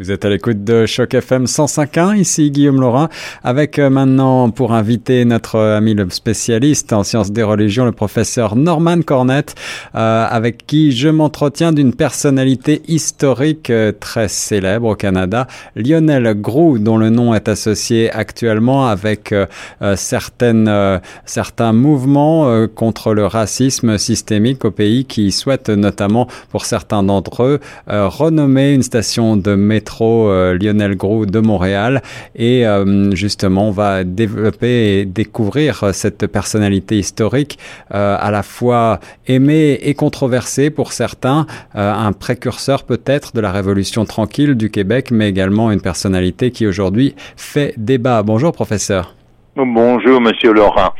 Vous êtes à l'écoute de Choc FM 105.1, ici Guillaume Laurin, avec euh, maintenant pour inviter notre ami le spécialiste en sciences des religions, le professeur Norman Cornett, euh, avec qui je m'entretiens d'une personnalité historique euh, très célèbre au Canada, Lionel Groux, dont le nom est associé actuellement avec certaines, certains mouvements contre le racisme systémique au pays qui souhaitent notamment, pour certains d'entre eux, renommer une station de métro euh, Lionel Gros de Montréal. Et euh, justement, on va développer et découvrir cette personnalité historique euh, à la fois aimée et controversée pour certains, un précurseur peut-être de la Révolution tranquille du Québec, mais également une personnalité qui aujourd'hui fait débat. Bonjour professeur. Bonjour monsieur Laurent.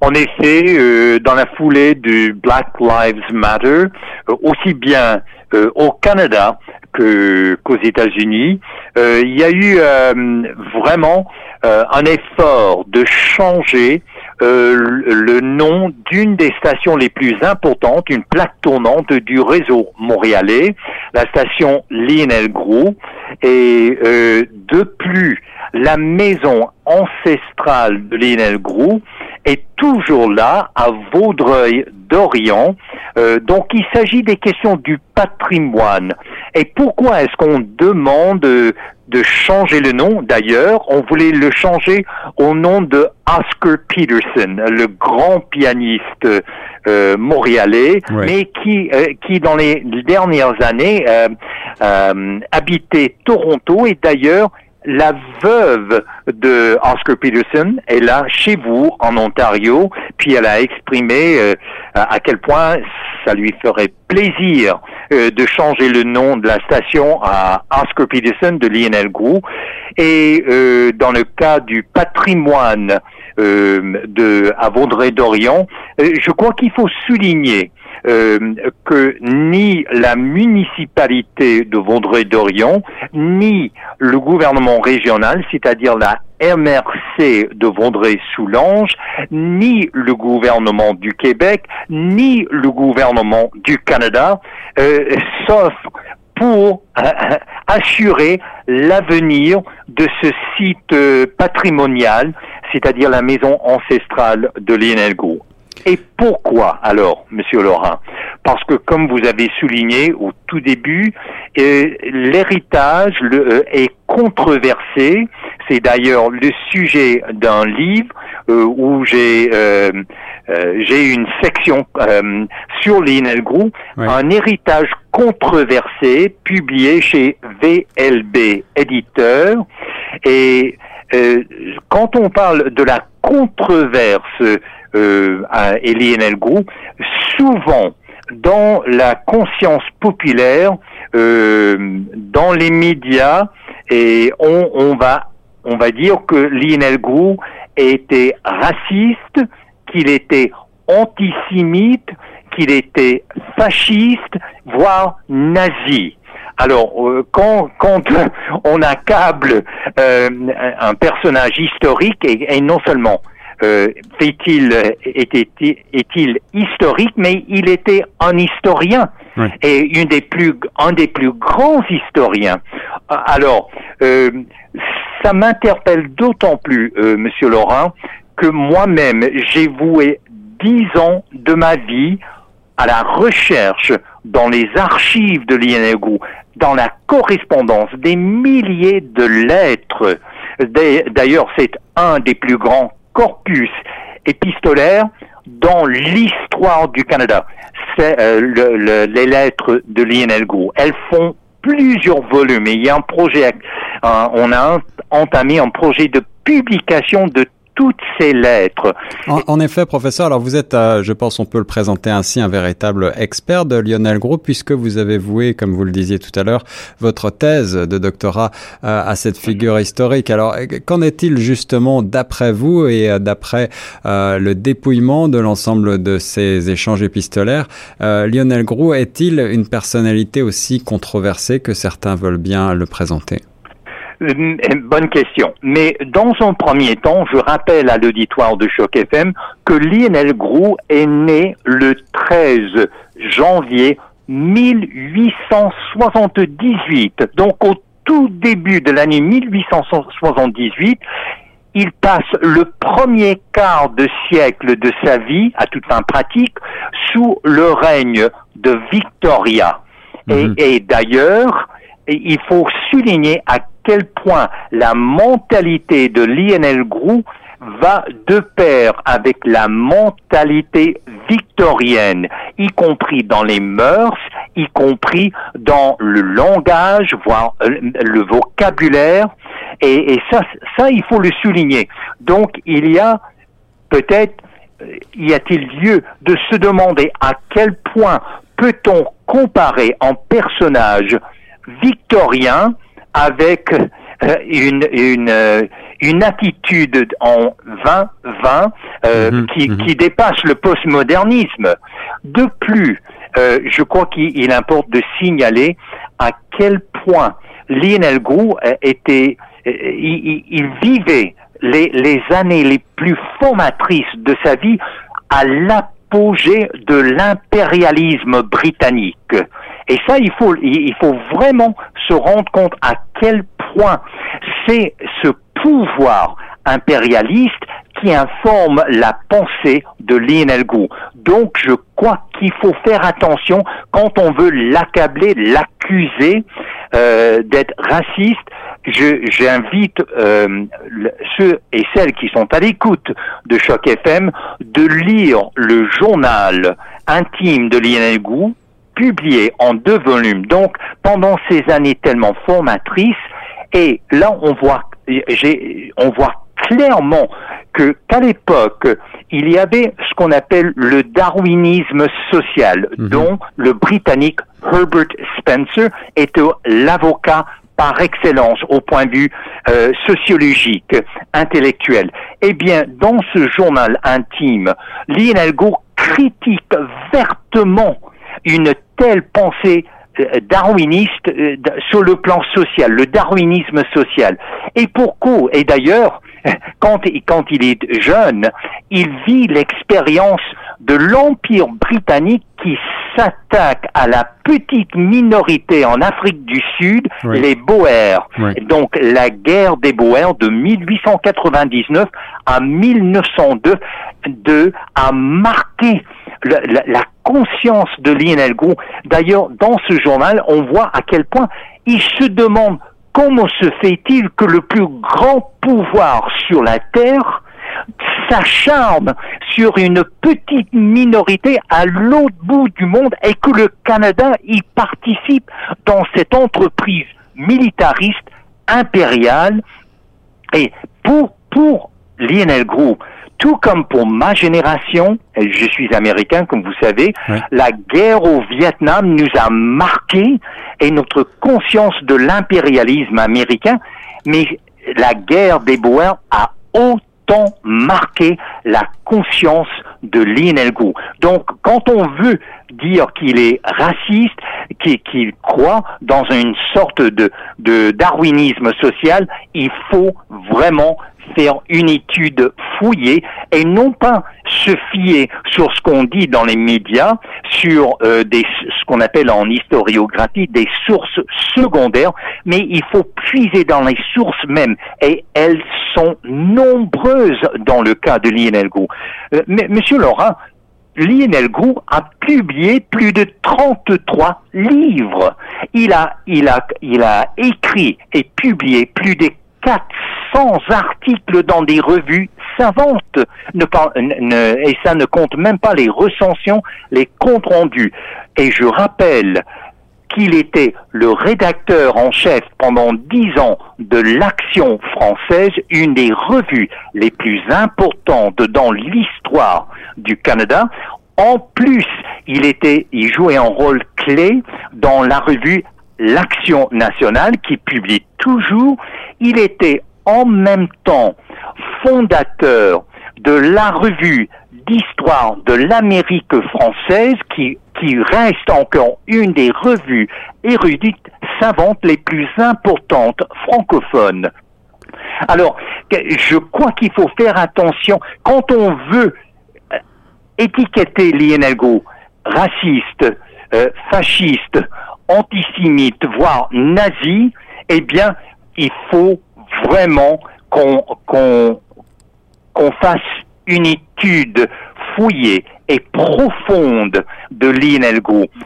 En effet, dans la foulée du Black Lives Matter, aussi bien au Canada que qu'aux États-Unis. Euh, il y a eu euh, vraiment euh, un effort de changer le nom d'une des stations les plus importantes, une plaque tournante du réseau montréalais, la station Lionel. Et de plus, la maison ancestrale de Lionel est toujours là à Vaudreuil d'Orient. Euh, donc il s'agit des questions du patrimoine. Et pourquoi est-ce qu'on demande de changer le nom D'ailleurs, on voulait le changer au nom de Oscar Peterson, le grand pianiste euh, montréalais, mais qui, euh, qui dans les dernières années euh, habitait Toronto et d'ailleurs la veuve de Oscar Peterson est là chez vous en Ontario, puis elle a exprimé euh, à quel point ça lui ferait plaisir euh, de changer le nom de la station à Oscar Peterson de Lionel Gros. Et euh, dans le cas du patrimoine de à Vaudreuil-Dorion, je crois qu'il faut souligner euh, que ni la municipalité de Vaudreuil-Dorion, ni le gouvernement régional, c'est-à-dire la MRC de Vaudreuil-Soulanges, ni le gouvernement du Québec, ni le gouvernement du Canada, euh, sauf pour euh, assurer l'avenir de ce site euh, patrimonial, c'est-à-dire la maison ancestrale de Lienelgo. Et pourquoi alors, Monsieur Laurent Parce que comme vous avez souligné au tout début, euh, l'héritage euh, est controversé. C'est d'ailleurs le sujet d'un livre euh, où j'ai j'ai une section sur Lionel un héritage controversé publié chez VLB Éditeur. Et quand on parle de la controverse euh, à Elie souvent dans la conscience populaire, euh, dans les médias, et on, on, va on va dire que Lionel Group était raciste, qu'il était antisémite, qu'il était fasciste, voire nazi. Alors, euh, quand, quand on accable euh, un personnage historique, et non seulement euh, fait-il est-il historique, mais il était un historien et une des plus un des plus grands historiens. Alors, euh, ça m'interpelle d'autant plus, euh, Monsieur Laurent, que moi-même j'ai voué dix ans de ma vie à la recherche dans les archives de l'INEGU, dans la correspondance des milliers de lettres. D'ailleurs, c'est un des plus grands corpus épistolaire dans l'histoire du Canada. C'est euh, les lettres de Lionel Gros. Elles font plusieurs volumes et il y a un projet, on a entamé un projet de publication de En, effet, professeur, alors vous êtes, euh, je pense on peut le présenter ainsi, un véritable expert de Lionel Gros, puisque vous avez voué, comme vous le disiez tout à l'heure, votre thèse de doctorat euh, à cette figure historique. Alors, qu'en est-il justement d'après vous et euh, d'après le dépouillement de l'ensemble de ces échanges épistolaires? Lionel Gros est-il une personnalité aussi controversée que certains veulent bien le présenter? Bonne question. Mais dans un premier temps, je rappelle à l'auditoire de Choc FM que Lionel Groux est né le 13 janvier 1878. Donc au tout début de l'année 1878, il passe le premier quart de siècle de sa vie, à toute fin pratique, sous le règne de Victoria. Et, mhm. et d'ailleurs, il faut souligner à quel point la mentalité de Lionel Groux va de pair avec la mentalité victorienne, y compris dans les mœurs, y compris dans le langage, voire euh, le vocabulaire. Et, ça, ça, il faut le souligner. Donc, il y a peut-être, euh, y a-t-il lieu de se demander à quel point peut-on comparer en personnage victorien avec euh, une, une, euh, une attitude en 2020 euh, mhm, qui, mhm. qui dépasse le postmodernisme. De plus, je crois qu'il importe de signaler à quel point Lionel Gou était, il, il vivait les, les années les plus formatrices de sa vie à l'apogée de l'impérialisme britannique. Et ça, il faut, il faut vraiment se rendre compte à quel point c'est ce pouvoir impérialiste qui informe la pensée de Lionel Gou. Donc, je crois qu'il faut faire attention quand on veut l'accabler, l'accuser euh, d'être raciste. J'invite euh, ceux et celles qui sont à l'écoute de Choc FM de lire le journal intime de Lionel Gou, publié en deux volumes. Donc, pendant ces années tellement formatrices, et là, on voit, on voit clairement que qu'à l'époque, il y avait ce qu'on appelle le darwinisme social, mhm. dont le Britannique Herbert Spencer était l'avocat par excellence au point de vue euh, sociologique, intellectuel. Eh bien, dans ce journal intime, Lionel critique vertement une telle pensée euh, darwiniste euh, sur le plan social, le darwinisme social. Et pour quoi Et d'ailleurs, quand, quand il est jeune, il vit l'expérience de l'Empire britannique qui s'attaque à la petite minorité en Afrique du Sud, les Boers. Donc la guerre des Boers de 1899 à 1902 de, a marqué la, conscience de Lionel Gou. D'ailleurs, dans ce journal, on voit à quel point il se demande comment se fait-il que le plus grand pouvoir sur la Terre s'acharne sur une petite minorité à l'autre bout du monde et que le Canada y participe dans cette entreprise militariste impériale et pour pour Lionel Gros, tout comme pour ma génération, je suis américain comme vous savez, la guerre au Vietnam nous a marqué et notre conscience de l'impérialisme américain, mais la guerre des Boers a autant marqué la conscience de Gou. Donc, quand on veut dire qu'il est raciste, qu'il croit dans une sorte de, de darwinisme social, il faut vraiment faire une étude fouillée et non pas se fier sur ce qu'on dit dans les médias, sur euh, des, ce qu'on appelle en historiographie des sources secondaires, mais il faut puiser dans les sources mêmes et elles sont nombreuses dans le cas de Lionel Gou. Euh, mais, Monsieur Laurent, Lionel Gou a publié plus de 33 livres. Il a, il a, il a écrit et publié plus de 400 articles dans des revues savantes, et ça ne compte même pas les recensions, les comptes rendus. Et je rappelle qu'il était le rédacteur en chef pendant dix ans de l'Action française, une des revues les plus importantes dans l'histoire du Canada. En plus, il était, il jouait un rôle clé dans la revue l'Action nationale qui publie toujours, il était en même temps fondateur de la revue d'histoire de l'Amérique française qui, reste encore une des revues érudites savantes les plus importantes francophones. Alors, je crois qu'il faut faire attention quand on veut euh, étiqueter l'INLGO raciste, euh, fasciste, antisémite, voire nazi, eh bien, il faut vraiment qu'on qu'on qu'on fasse une étude fouillée et profonde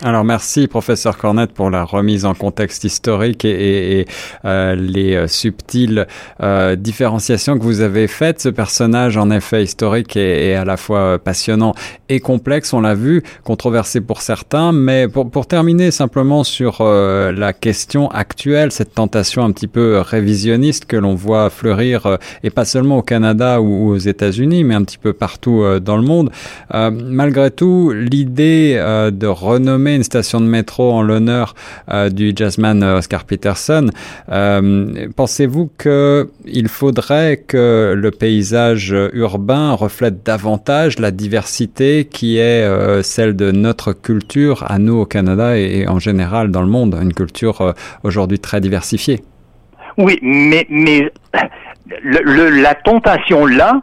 Alors merci professeur Cornette pour la remise en contexte historique et, euh, les euh, subtiles euh, différenciations que vous avez faites. Ce personnage en effet historique est, à la fois passionnant et complexe, on l'a vu, controversé pour certains, mais pour, pour terminer simplement sur la question actuelle, cette tentation un petit peu révisionniste que l'on voit fleurir, et pas seulement au Canada ou, aux États-Unis, mais un petit peu partout dans le monde. malgré tout, l'idée euh, de renommer une station de métro en l'honneur euh, du jazzman euh, Oscar Peterson. Pensez-vous qu'il faudrait que le paysage urbain reflète davantage la diversité qui est celle de notre culture à nous au Canada et, en général dans le monde, une culture aujourd'hui très diversifiée Oui, mais, mais la tentation là,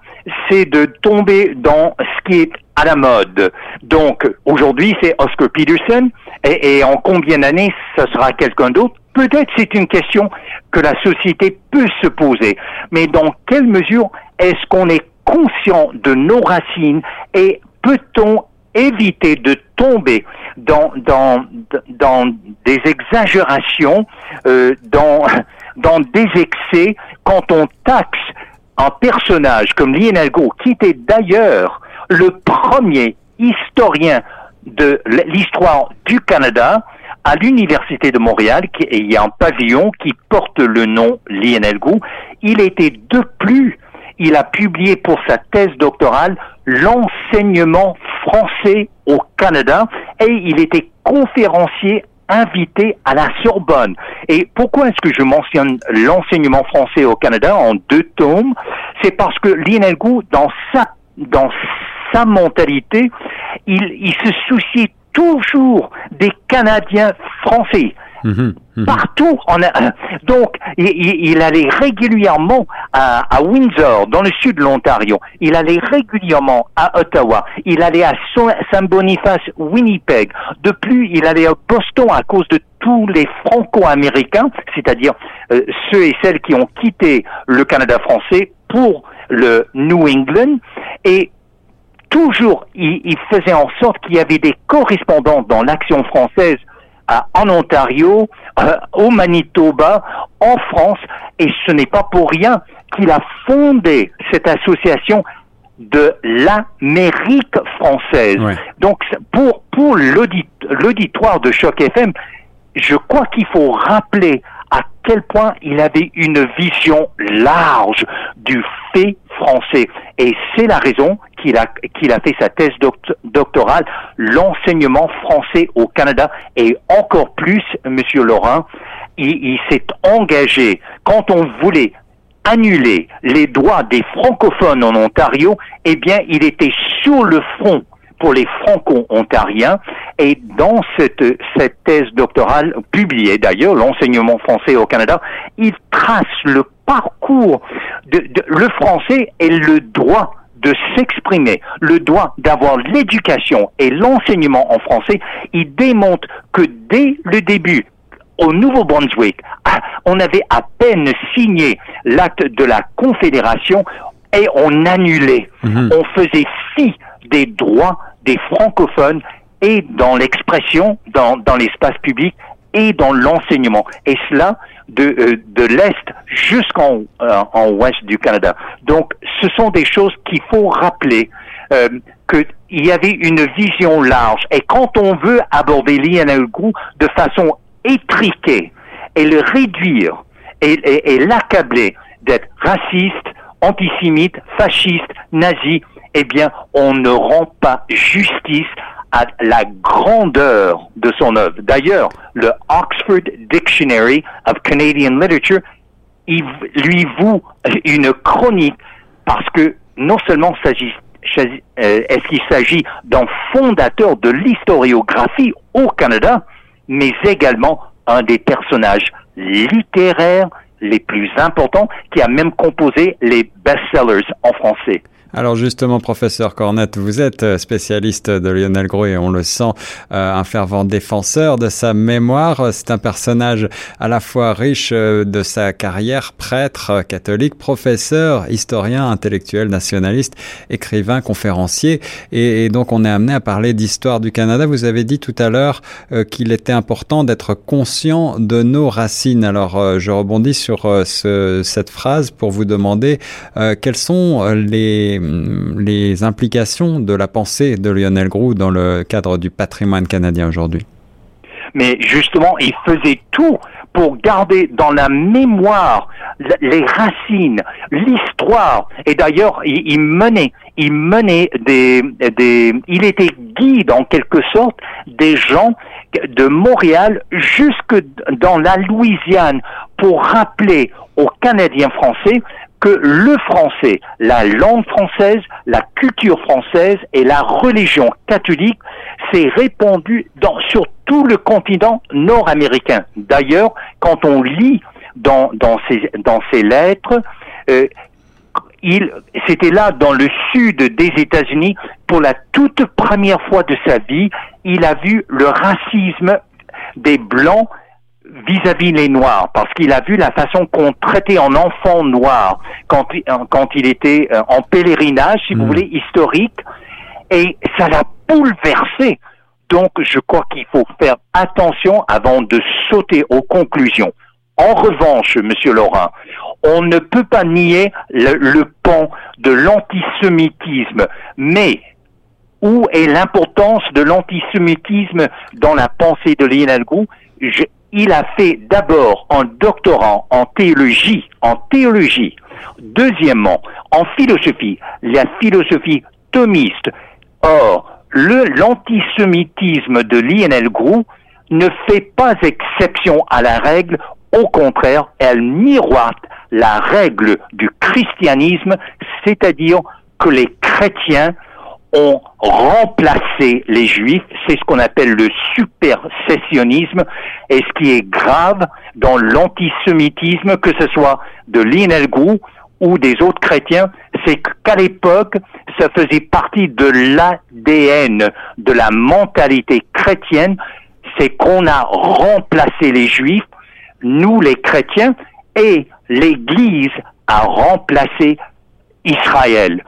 c'est de tomber dans ce qui est à la mode. Donc aujourd'hui c'est Oscar Peterson et, en combien d'années ce sera quelqu'un d'autre? Peut-être c'est une question que la société peut se poser, mais dans quelle mesure est-ce qu'on est conscient de nos racines et peut-on éviter de tomber dans dans dans des exagérations, euh, dans dans des excès quand on taxe un personnage comme Lienelgo, qui était d'ailleurs le premier historien de l'histoire du Canada à l'Université de Montréal, qui, il y a un pavillon qui porte le nom Lionel Gou. Il était de plus, il a publié pour sa thèse doctorale l'enseignement français au Canada et il était conférencier invité à la Sorbonne. Et pourquoi est-ce que je mentionne l'enseignement français au Canada en deux tomes? C'est parce que Lionel Gou, dans sa, dans sa mentalité, il, il se souciait toujours des Canadiens français. Mhm, mhm. Partout, on a, donc il, il, allait régulièrement à, à, Windsor, dans le sud de l'Ontario. Il allait régulièrement à Ottawa. Il allait à Saint-Boniface, Winnipeg. De plus, il allait à Boston à cause de tous les Franco-Américains, c'est-à-dire euh, ceux et celles qui ont quitté le Canada français pour le New England. Et toujours, il, faisait en sorte qu'il y avait des correspondants dans l'action française en Ontario, euh, au Manitoba, en France, et ce n'est pas pour rien qu'il a fondé cette association de l'Amérique française. Donc pour pour l'auditoire de Choc FM, je crois qu'il faut rappeler quel point il avait une vision large du fait français. Et c'est la raison qu'il a, qu'il a fait sa thèse doctorale, l'enseignement français au Canada. Et encore plus, Monsieur Laurent, il, il s'est engagé quand on voulait annuler les droits des francophones en Ontario, eh bien, il était sur le front pour les franco-ontariens. Et dans cette, cette thèse doctorale, publiée d'ailleurs, l'enseignement français au Canada, il trace le parcours de, le français et le droit de s'exprimer, le droit d'avoir l'éducation et l'enseignement en français, il démontre que dès le début, au Nouveau-Brunswick, ah, on avait à peine signé l'acte de la Confédération et on annulait, mhm. on faisait fi des droits des francophones et dans l'expression, dans, dans l'espace public et dans l'enseignement. Et cela de, euh, de l'Est jusqu'en euh, en Ouest du Canada. Donc, ce sont des choses qu'il faut rappeler. Euh, qu'il y avait une vision large. Et quand on veut aborder l'INLGU de façon étriquée et le réduire et, et, et l'accabler d'être raciste, antisémite, fasciste, nazi, eh bien, on ne rend pas justice à la grandeur de son œuvre. D'ailleurs, le Oxford Dictionary of Canadian Literature, lui voue une chronique parce que non seulement est-ce qu'il s'agit d'un fondateur de l'historiographie au Canada, mais également un des personnages littéraires les plus importants qui a même composé les best-sellers en français. Alors justement, professeur Cornette, vous êtes euh, spécialiste de Lionel Gros et on le sent, euh, un fervent défenseur de sa mémoire. C'est un personnage à la fois riche euh, de sa carrière, prêtre catholique, professeur, historien, intellectuel, nationaliste, écrivain, conférencier. Et, donc on est amené à parler d'histoire du Canada. Vous avez dit tout à l'heure qu'il était important d'être conscient de nos racines. Alors je rebondis sur ce, cette phrase pour vous demander quels sont les les implications de la pensée de Lionel Groux dans le cadre du patrimoine canadien aujourd'hui Mais justement, il faisait tout pour garder dans la mémoire les racines, l'histoire. Et d'ailleurs, il, menait, il menait des, des, il était guide en quelque sorte des gens de Montréal jusque dans la Louisiane pour rappeler aux Canadiens français que le français, la langue française, la culture française et la religion catholique s'est répandue dans, sur tout le continent nord-américain. D'ailleurs, quand on lit dans, dans, dans lettres, euh, il, c'était là dans le sud des États-Unis, pour la toute première fois de sa vie, il a vu le racisme des Blancs vis-à-vis les Noirs, parce qu'il a vu la façon qu'on traitait un enfant noir quand, quand il était euh, en pèlerinage, si vous hmm. voulez, historique, et ça l'a bouleversé. Donc, je crois qu'il faut faire attention avant de sauter aux conclusions. En revanche, Monsieur Laurent, on ne peut pas nier le, le pont de l'antisémitisme, mais où est l'importance de l'antisémitisme dans la pensée de Lionel il a fait d'abord un doctorat en théologie, en théologie. Deuxièmement, en philosophie, la philosophie thomiste. Or, l'antisémitisme de Lionel Groux ne fait pas exception à la règle, au contraire, elle miroite la règle du christianisme, c'est-à-dire que les chrétiens ont remplacé les juifs, c'est ce qu'on appelle le supersessionnisme, et ce qui est grave dans l'antisémitisme, que ce soit de Lionel ou des autres chrétiens, c'est qu'à l'époque, ça faisait partie de l'ADN, de la mentalité chrétienne, c'est qu'on a remplacé les juifs, nous les chrétiens, et l'Église a remplacé Israël.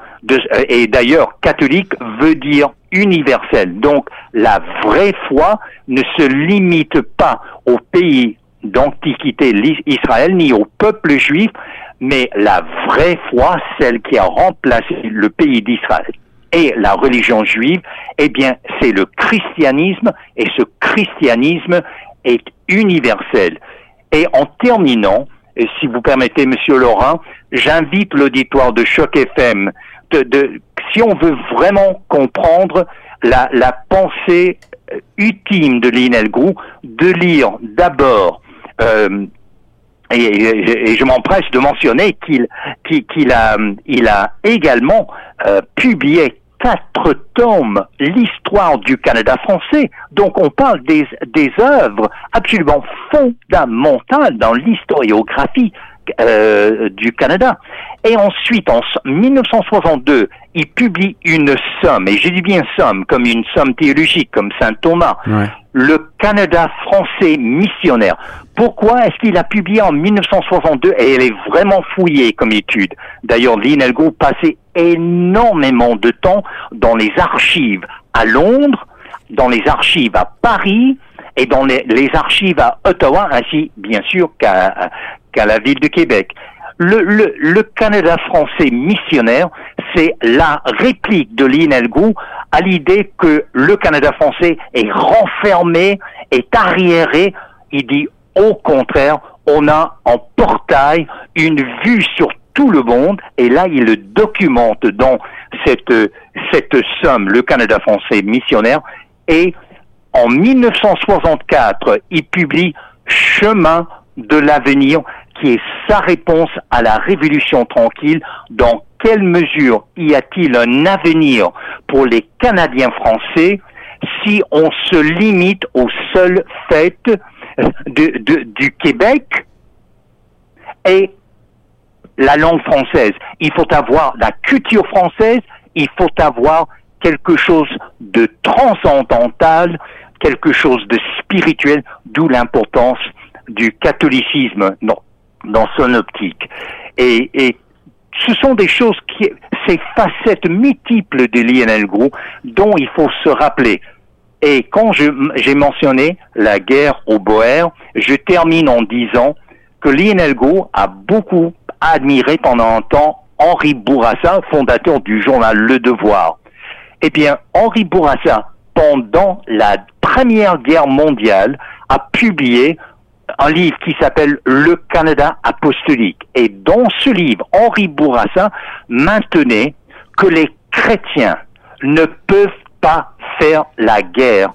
Et d'ailleurs, catholique veut dire universel. Donc, la vraie foi ne se limite pas au pays d'antiquité Israël ni au peuple juif, mais la vraie foi, celle qui a remplacé le pays d'Israël et la religion juive, eh bien, c'est le christianisme, et ce christianisme est universel. Et en terminant, si vous permettez, Monsieur Laurent, j'invite l'auditoire de Choc FM si on veut vraiment comprendre la, pensée euh, ultime de Lionel Gou, de lire d'abord euh, et, je m'empresse de mentionner qu'il qu'il a il a également euh, publié quatre tomes l'histoire du Canada français. Donc on parle des des œuvres absolument fondamentales dans l'historiographie euh, du Canada. Et ensuite, en 1962, il publie une somme, et je dis bien somme, comme une somme théologique, comme Saint Thomas, le Canada français missionnaire. Pourquoi est-ce qu'il a publié en 1962 et elle est vraiment fouillée comme étude? D'ailleurs, Linelgo passait énormément de temps dans les archives à Londres, dans les archives à Paris, et dans les, archives à Ottawa, ainsi bien sûr qu'à qu'à la ville de Québec. Le, Canada français missionnaire, c'est la réplique de l'INELGO à l'idée que le Canada français est renfermé, est arriéré. Il dit au contraire, on a en portail une vue sur tout le monde, et là il le documente dans cette, cette somme, le Canada français missionnaire, et en 1964, il publie Chemin de l'avenir, qui est sa réponse à la révolution tranquille dans quelle mesure y a-t-il un avenir pour les Canadiens français si on se limite au seul fait de, du Québec et la langue française? Il faut avoir la culture française, il faut avoir quelque chose de transcendantal, quelque chose de spirituel, d'où l'importance du catholicisme dans, dans son optique. Et, ce sont des choses qui, ces facettes multiples de Lionel Gros dont il faut se rappeler. Et quand j'ai mentionné la guerre au Boer, je termine en disant que Lionel Gros a beaucoup admiré pendant un temps Henri Bourassa, fondateur du journal Le Devoir. Eh bien, Henri Bourassa, pendant la Première Guerre mondiale, a publié un livre qui s'appelle Le Canada apostolique. Et dans ce livre, Henri Bourassa maintenait que les chrétiens ne peuvent pas faire la guerre.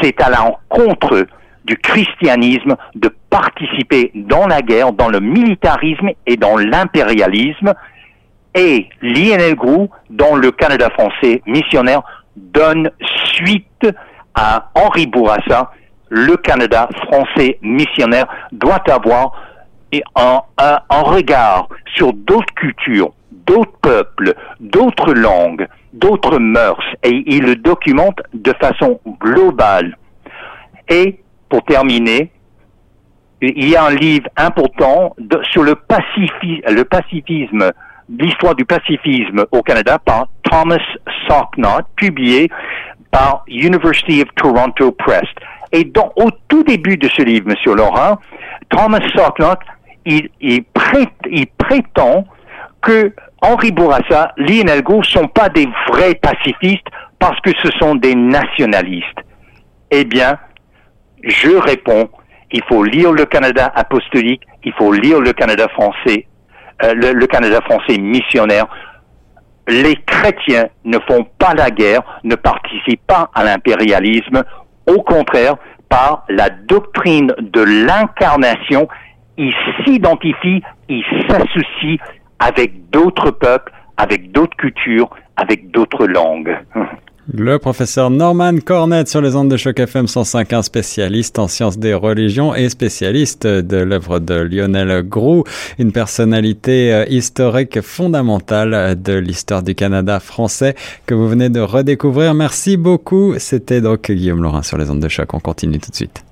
C'est à l'encontre du christianisme de participer dans la guerre, dans le militarisme et dans l'impérialisme. Et l'INL Group, dans le Canada français missionnaire, donne suite à Henri Bourassa. Le Canada français missionnaire doit avoir un, regard sur d'autres cultures, d'autres peuples, d'autres langues, d'autres mœurs, et il le documente de façon globale. Et pour terminer, il y a un livre important sur le, le pacifisme, l'histoire du pacifisme au Canada par Thomas Socknott, publié par University of Toronto Press. Et donc, au tout début de ce livre, Monsieur Laurent, Thomas Socknott, il, prétend que Henri Bourassa, Lionel ne sont pas des vrais pacifistes parce que ce sont des nationalistes. Eh bien, je réponds, il faut lire le Canada apostolique, il faut lire le Canada français, euh, le, Canada français missionnaire. Les chrétiens ne font pas la guerre, ne participent pas à l'impérialisme. Au contraire, par la doctrine de l'incarnation, ils s'identifient, ils s'associent avec d'autres peuples, avec d'autres cultures, avec d'autres langues. Le professeur Norman Cornette sur les ondes de choc FM 105.1, spécialiste en sciences des religions et spécialiste de l'œuvre de Lionel Groux, une personnalité euh, historique fondamentale de l'histoire du Canada français que vous venez de redécouvrir. Merci beaucoup. C'était donc Guillaume Laurin sur les ondes de choc. On continue tout de suite.